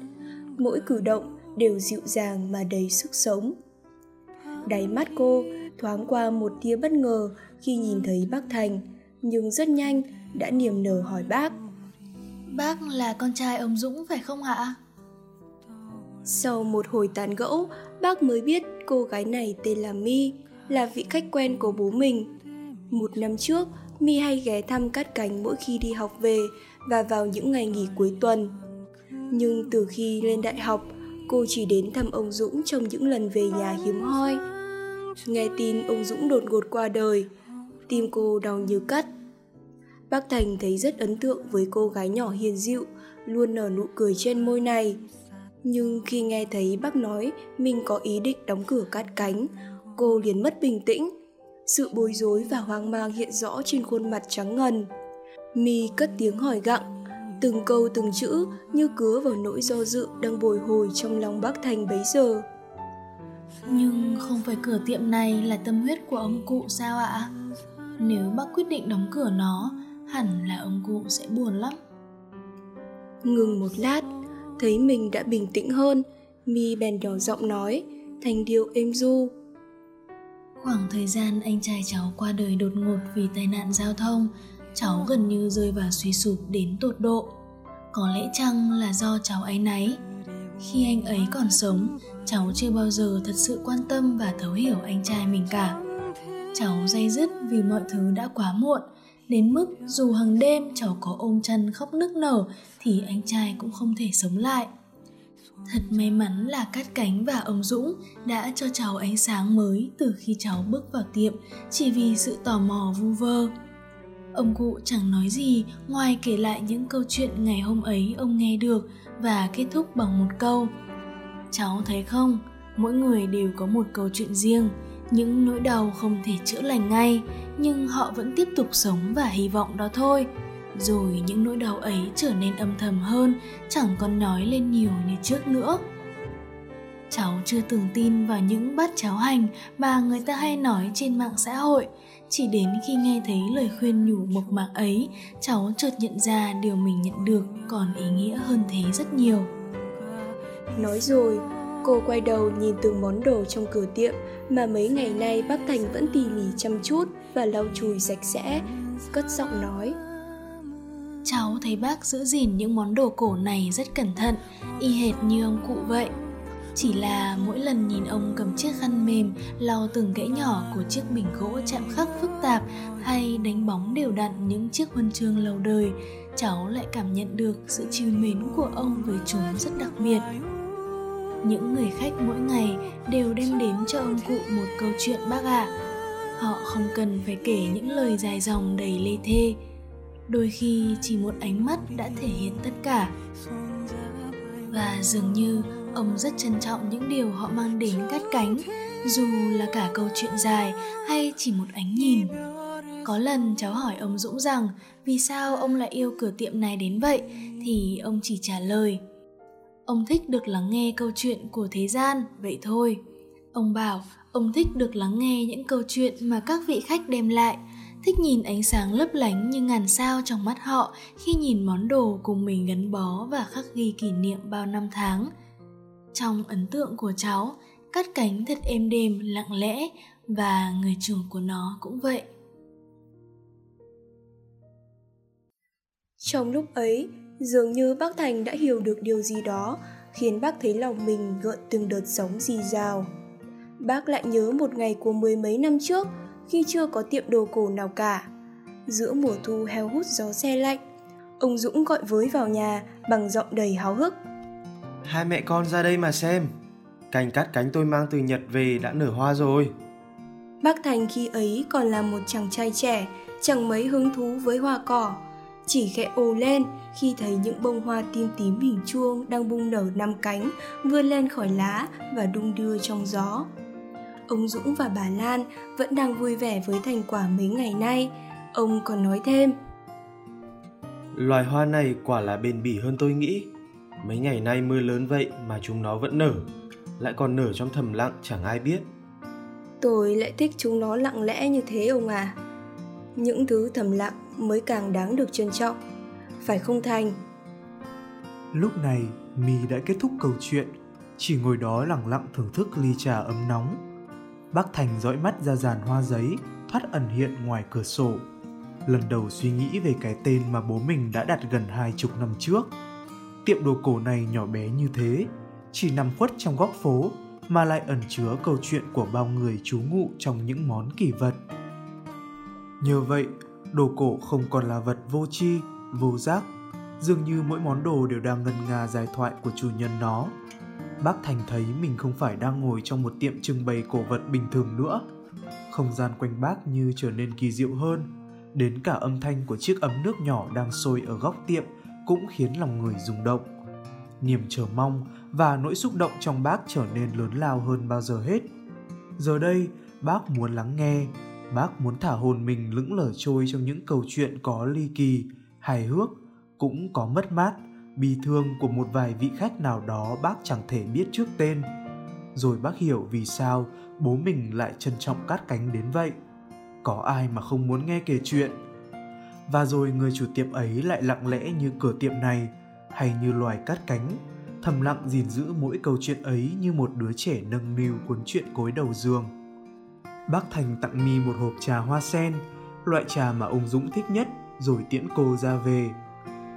Mỗi cử động đều dịu dàng mà đầy sức sống. Đáy mắt cô thoáng qua một tia bất ngờ khi nhìn thấy bác Thành, nhưng rất nhanh đã niềm nở hỏi bác. Bác là con trai ông Dũng phải không ạ? Sau một hồi tán gẫu, bác mới biết cô gái này tên là My, là vị khách quen của bố mình. Một năm trước, My hay ghé thăm Cát Cánh mỗi khi đi học về và vào những ngày nghỉ cuối tuần. Nhưng từ khi lên đại học, cô chỉ đến thăm ông Dũng trong những lần về nhà hiếm hoi. Nghe tin ông Dũng đột ngột qua đời, tim cô đau như cắt. Bác Thành thấy rất ấn tượng với cô gái nhỏ hiền dịu, luôn nở nụ cười trên môi này. Nhưng khi nghe thấy bác nói mình có ý định đóng cửa cát cánh, cô liền mất bình tĩnh. Sự bối rối và hoang mang hiện rõ trên khuôn mặt trắng ngần. Mi cất tiếng hỏi gặng, từng câu từng chữ như cứa vào nỗi do dự đang bồi hồi trong lòng bác Thành bấy giờ. Nhưng không phải cửa tiệm này là tâm huyết của ông cụ sao ạ? Nếu bác quyết định đóng cửa nó, hẳn là ông cụ sẽ buồn lắm. Ngừng một lát, thấy mình đã bình tĩnh hơn, Mi bèn nhỏ giọng nói, thành điều êm du. Khoảng thời gian anh trai cháu qua đời đột ngột vì tai nạn giao thông, cháu gần như rơi vào suy sụp đến tột độ. Có lẽ chăng là do cháu ấy náy. Khi anh ấy còn sống, cháu chưa bao giờ thật sự quan tâm và thấu hiểu anh trai mình cả. Cháu dây dứt vì mọi thứ đã quá muộn, đến mức dù hàng đêm cháu có ôm chân khóc nức nở thì anh trai cũng không thể sống lại. Thật may mắn là Cát Cánh và ông Dũng đã cho cháu ánh sáng mới từ khi cháu bước vào tiệm chỉ vì sự tò mò vu vơ. Ông cụ chẳng nói gì ngoài kể lại những câu chuyện ngày hôm ấy ông nghe được và kết thúc bằng một câu. Cháu thấy không, mỗi người đều có một câu chuyện riêng, những nỗi đau không thể chữa lành ngay, nhưng họ vẫn tiếp tục sống và hy vọng đó thôi. rồi những nỗi đau ấy trở nên âm thầm hơn chẳng còn nói lên nhiều như trước nữa. Cháu chưa từng tin vào những bát cháo hành mà người ta hay nói trên mạng xã hội. Chỉ đến khi nghe thấy lời khuyên nhủ mộc mạc ấy cháu chợt nhận ra điều mình nhận được còn ý nghĩa hơn thế rất nhiều nói rồi, cô quay đầu nhìn từng món đồ trong cửa tiệm mà mấy ngày nay bác thành vẫn tỉ mỉ chăm chút và lau chùi sạch sẽ, cất giọng nói. Cháu thấy bác giữ gìn những món đồ cổ này rất cẩn thận, y hệt như ông cụ vậy. Chỉ là mỗi lần nhìn ông cầm chiếc khăn mềm, lau từng gãy nhỏ của chiếc bình gỗ chạm khắc phức tạp hay đánh bóng đều đặn những chiếc huân chương lâu đời, cháu lại cảm nhận được sự chiều mến của ông với chúng rất đặc biệt những người khách mỗi ngày đều đem đến cho ông cụ một câu chuyện bác ạ. À. họ không cần phải kể những lời dài dòng đầy lê thê. Đôi khi chỉ một ánh mắt đã thể hiện tất cả. Và dường như ông rất trân trọng những điều họ mang đến cắt cánh, dù là cả câu chuyện dài hay chỉ một ánh nhìn. Có lần cháu hỏi ông dũng rằng, vì sao ông lại yêu cửa tiệm này đến vậy? thì ông chỉ trả lời ông thích được lắng nghe câu chuyện của thế gian, vậy thôi. Ông bảo, ông thích được lắng nghe những câu chuyện mà các vị khách đem lại. Thích nhìn ánh sáng lấp lánh như ngàn sao trong mắt họ khi nhìn món đồ cùng mình gắn bó và khắc ghi kỷ niệm bao năm tháng. Trong ấn tượng của cháu cắt cánh thật êm đềm, lặng lẽ và người chủ của nó cũng vậy. Trong lúc ấy dường như bác thành đã hiểu được điều gì đó khiến bác thấy lòng mình gợn từng đợt sóng rì rào bác lại nhớ một ngày của mười mấy năm trước khi chưa có tiệm đồ cổ nào cả giữa mùa thu heo hút gió xe lạnh ông dũng gọi với vào nhà bằng giọng đầy háo hức Hai mẹ con ra đây mà xem. Cành cắt cánh tôi mang từ Nhật về đã nở hoa rồi. Bác Thành khi ấy còn là một chàng trai trẻ, chẳng mấy hứng thú với hoa cỏ. Chỉ khẽ ồ lên khi thấy những bông hoa tím tím hình chuông đang bung nở năm cánh vươn lên khỏi lá và đung đưa trong gió. Ông Dũng và bà Lan vẫn đang vui vẻ với thành quả mấy ngày nay. Ông còn nói thêm. Loài hoa này quả là bền bỉ hơn tôi nghĩ. Mấy ngày nay mưa lớn vậy mà chúng nó vẫn nở, lại còn nở trong thầm lặng chẳng ai biết. Tôi lại thích chúng nó lặng lẽ như thế ông à. Những thứ thầm lặng mới càng đáng được trân trọng, phải không Thành? Lúc này, Mi đã kết thúc câu chuyện, chỉ ngồi đó lặng lặng thưởng thức ly trà ấm nóng. Bác Thành dõi mắt ra dàn hoa giấy thoát ẩn hiện ngoài cửa sổ. Lần đầu suy nghĩ về cái tên mà bố mình đã đặt gần hai chục năm trước – Tiệm đồ cổ này nhỏ bé như thế, chỉ nằm khuất trong góc phố mà lại ẩn chứa câu chuyện của bao người trú ngụ trong những món kỳ vật. Nhờ vậy, đồ cổ không còn là vật vô tri, vô giác, dường như mỗi món đồ đều đang ngân nga giải thoại của chủ nhân nó. Bác Thành thấy mình không phải đang ngồi trong một tiệm trưng bày cổ vật bình thường nữa. Không gian quanh bác như trở nên kỳ diệu hơn, đến cả âm thanh của chiếc ấm nước nhỏ đang sôi ở góc tiệm cũng khiến lòng người rung động. Niềm chờ mong và nỗi xúc động trong bác trở nên lớn lao hơn bao giờ hết. Giờ đây, bác muốn lắng nghe, bác muốn thả hồn mình lững lờ trôi trong những câu chuyện có ly kỳ, hài hước, cũng có mất mát, bi thương của một vài vị khách nào đó bác chẳng thể biết trước tên. Rồi bác hiểu vì sao bố mình lại trân trọng cát cánh đến vậy. Có ai mà không muốn nghe kể chuyện và rồi người chủ tiệm ấy lại lặng lẽ như cửa tiệm này hay như loài cát cánh thầm lặng gìn giữ mỗi câu chuyện ấy như một đứa trẻ nâng niu cuốn chuyện cối đầu giường bác thành tặng mi một hộp trà hoa sen, loại trà mà ông dũng thích nhất, rồi tiễn cô ra về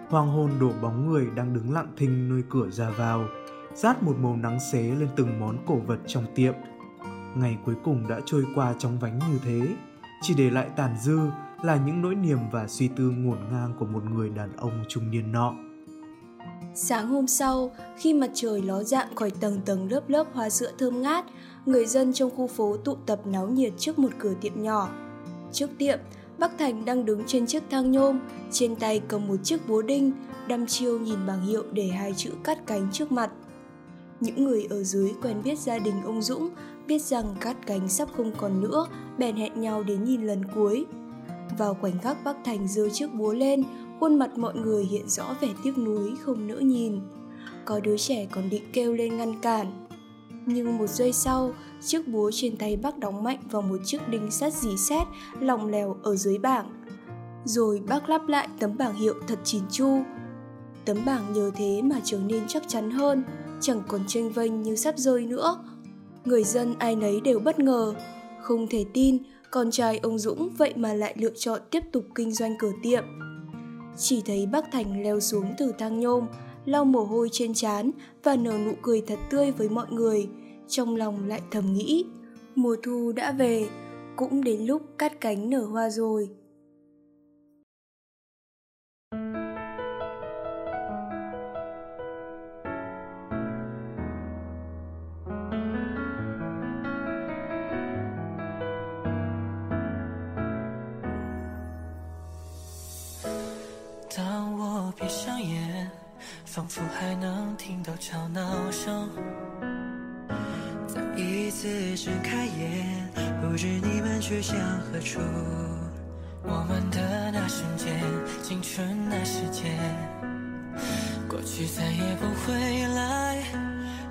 hoàng hôn đổ bóng người đang đứng lặng thinh nơi cửa ra vào, rát một màu nắng xế lên từng món cổ vật trong tiệm ngày cuối cùng đã trôi qua trong vánh như thế, chỉ để lại tàn dư là những nỗi niềm và suy tư ngổn ngang của một người đàn ông trung niên nọ. Sáng hôm sau, khi mặt trời ló dạng khỏi tầng tầng lớp lớp hoa sữa thơm ngát, người dân trong khu phố tụ tập náo nhiệt trước một cửa tiệm nhỏ. Trước tiệm, Bắc Thành đang đứng trên chiếc thang nhôm, trên tay cầm một chiếc búa đinh, đăm chiêu nhìn bảng hiệu để hai chữ cắt cánh trước mặt. Những người ở dưới quen biết gia đình ông Dũng, biết rằng cắt cánh sắp không còn nữa, bèn hẹn nhau đến nhìn lần cuối – Vào khoảnh khắc Bắc Thành giơ chiếc búa lên, khuôn mặt mọi người hiện rõ vẻ tiếc nuối không nỡ nhìn. Có đứa trẻ còn định kêu lên ngăn cản. Nhưng một giây sau, chiếc búa trên tay bác đóng mạnh vào một chiếc đinh sắt dì xét lỏng lèo ở dưới bảng. Rồi bác lắp lại tấm bảng hiệu thật chỉn chu. Tấm bảng nhờ thế mà trở nên chắc chắn hơn, chẳng còn tranh vênh như sắp rơi nữa. Người dân ai nấy đều bất ngờ, không thể tin con trai ông Dũng vậy mà lại lựa chọn tiếp tục kinh doanh cửa tiệm. Chỉ thấy bác Thành leo xuống từ thang nhôm, lau mồ hôi trên trán và nở nụ cười thật tươi với mọi người, trong lòng lại thầm nghĩ, mùa thu đã về, cũng đến lúc cắt cánh nở hoa rồi. 上眼仿佛还能听到吵闹声，再一次睁开眼，不知你们去向何处。我们的那瞬间，青春那时间，过去再也不回来，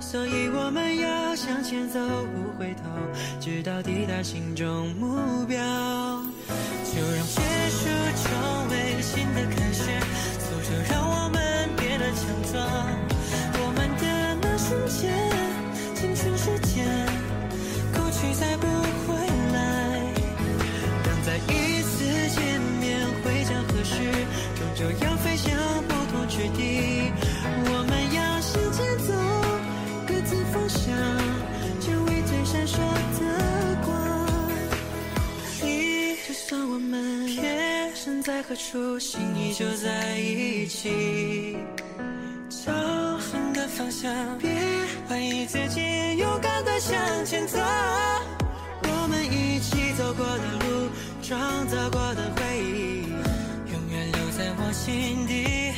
所以我们要向前走，不回头，直到抵达心中目标。就让结束成为新的开始，就让我们变得。强壮，我们的那瞬间，青春时间，过去再不回来。当再一次见面，会将何时，终究要飞向不同之地。我们要向前走，各自方向，成为最闪烁的光。你，就算我们在何处，心依旧在一起。朝新的方向，别怀疑自己，勇敢的向前走。我们一起走过的路，创造过的回忆，永远留在我心底。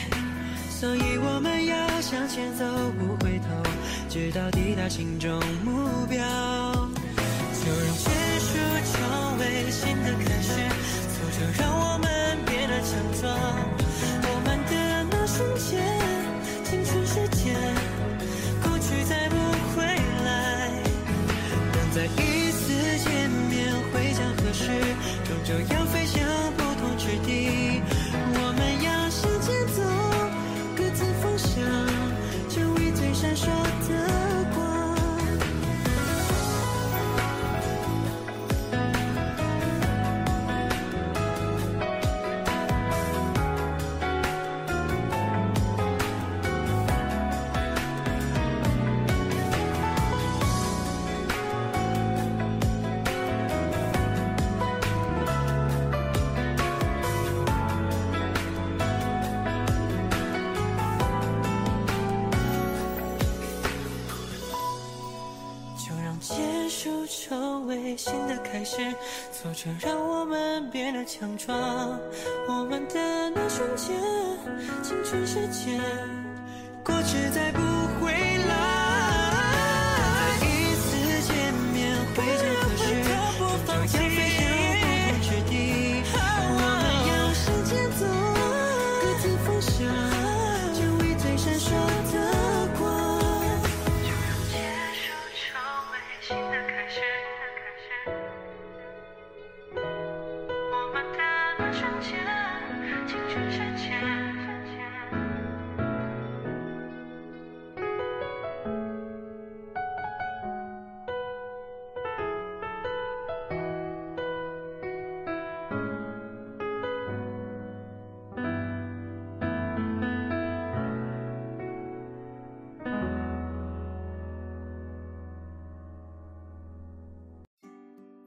所以我们要向前走，不回头，直到抵达心中目标。就让结束成为新的开始，就让我们变得强壮。我们的那瞬间。青春时间，过去再不回来。等再一次见面，会将何时，终究要飞向新的开始，挫折让我们变得强壮。我们的那瞬间，青春时间，过去再不回来。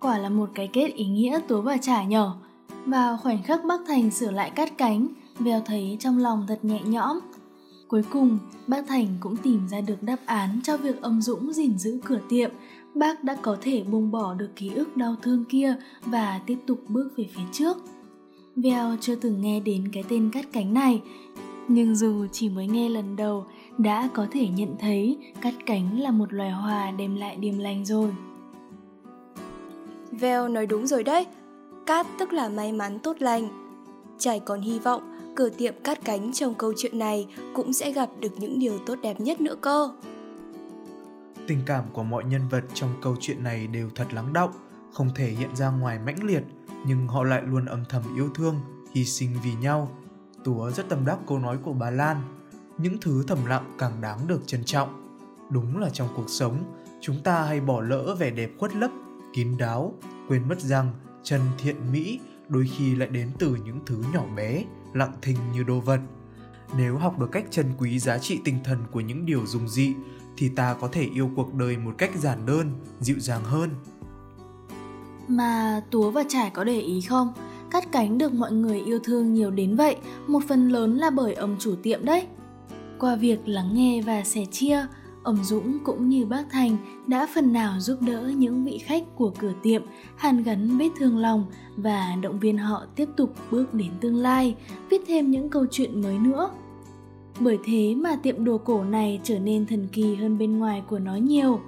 Quả là một cái kết ý nghĩa túa và trả nhỏ. Và khoảnh khắc Bác Thành sửa lại cắt cánh, Vèo thấy trong lòng thật nhẹ nhõm. Cuối cùng, bác Thành cũng tìm ra được đáp án cho việc ông Dũng gìn giữ cửa tiệm. Bác đã có thể buông bỏ được ký ức đau thương kia và tiếp tục bước về phía trước. Vèo chưa từng nghe đến cái tên cắt cánh này, nhưng dù chỉ mới nghe lần đầu đã có thể nhận thấy cắt cánh là một loài hoa đem lại điềm lành rồi. Vel nói đúng rồi đấy. Cát tức là may mắn tốt lành. Trải còn hy vọng cửa tiệm cát cánh trong câu chuyện này cũng sẽ gặp được những điều tốt đẹp nhất nữa cơ. Tình cảm của mọi nhân vật trong câu chuyện này đều thật lắng động, không thể hiện ra ngoài mãnh liệt, nhưng họ lại luôn âm thầm yêu thương, hy sinh vì nhau. Túa rất tâm đắc câu nói của bà Lan, những thứ thầm lặng càng đáng được trân trọng. Đúng là trong cuộc sống, chúng ta hay bỏ lỡ vẻ đẹp khuất lấp, kín đáo, quên mất rằng chân thiện mỹ đôi khi lại đến từ những thứ nhỏ bé, lặng thinh như đồ vật. Nếu học được cách trân quý giá trị tinh thần của những điều dùng dị, thì ta có thể yêu cuộc đời một cách giản đơn, dịu dàng hơn. Mà Túa và Trải có để ý không? Cắt cánh được mọi người yêu thương nhiều đến vậy, một phần lớn là bởi ông chủ tiệm đấy. Qua việc lắng nghe và sẻ chia, ông Dũng cũng như bác Thành đã phần nào giúp đỡ những vị khách của cửa tiệm hàn gắn vết thương lòng và động viên họ tiếp tục bước đến tương lai, viết thêm những câu chuyện mới nữa. Bởi thế mà tiệm đồ cổ này trở nên thần kỳ hơn bên ngoài của nó nhiều.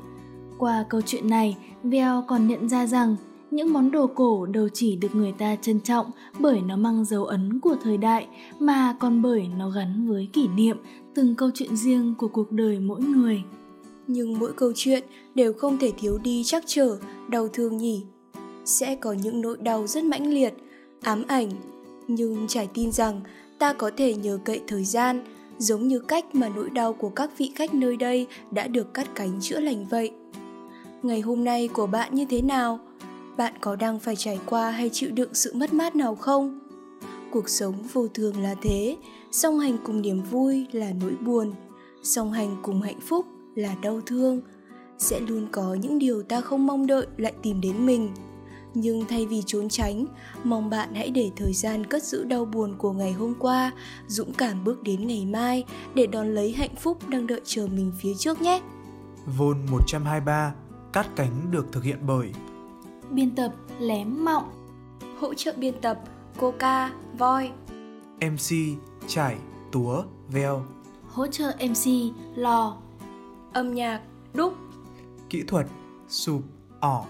Qua câu chuyện này, Veo còn nhận ra rằng những món đồ cổ đâu chỉ được người ta trân trọng bởi nó mang dấu ấn của thời đại, mà còn bởi nó gắn với kỷ niệm, từng câu chuyện riêng của cuộc đời mỗi người. Nhưng mỗi câu chuyện đều không thể thiếu đi chắc trở, đau thương nhỉ. Sẽ có những nỗi đau rất mãnh liệt, ám ảnh, nhưng trải tin rằng ta có thể nhờ cậy thời gian, giống như cách mà nỗi đau của các vị khách nơi đây đã được cắt cánh chữa lành vậy. Ngày hôm nay của bạn như thế nào? Bạn có đang phải trải qua hay chịu đựng sự mất mát nào không? Cuộc sống vô thường là thế, song hành cùng niềm vui là nỗi buồn, song hành cùng hạnh phúc là đau thương. Sẽ luôn có những điều ta không mong đợi lại tìm đến mình. Nhưng thay vì trốn tránh, mong bạn hãy để thời gian cất giữ đau buồn của ngày hôm qua, dũng cảm bước đến ngày mai để đón lấy hạnh phúc đang đợi chờ mình phía trước nhé. Vôn 123 Cát cánh được thực hiện bởi Biên tập Lém Mọng. Hỗ trợ biên tập coca voi. MC Trải Túa Veo. Hỗ trợ MC Lò. Âm nhạc đúc. Kỹ thuật Sụp ỏ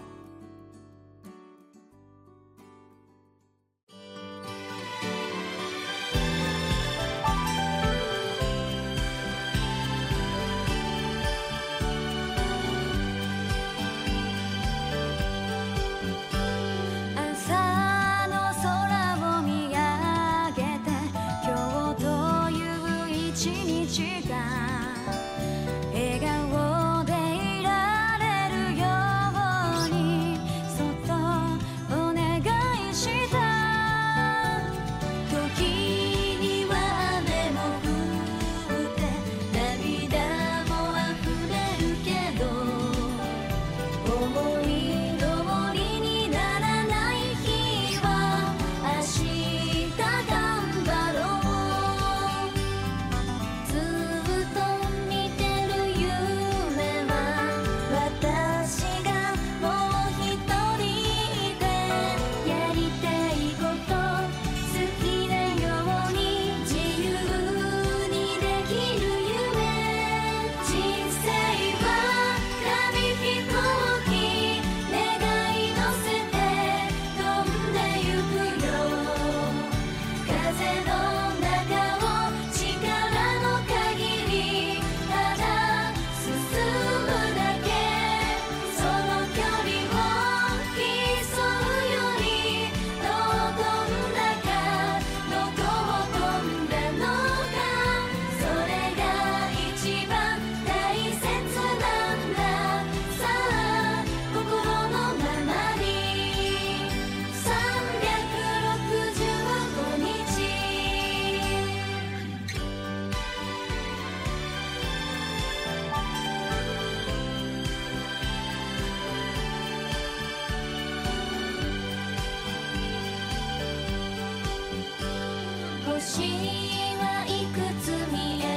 星はいくつ見える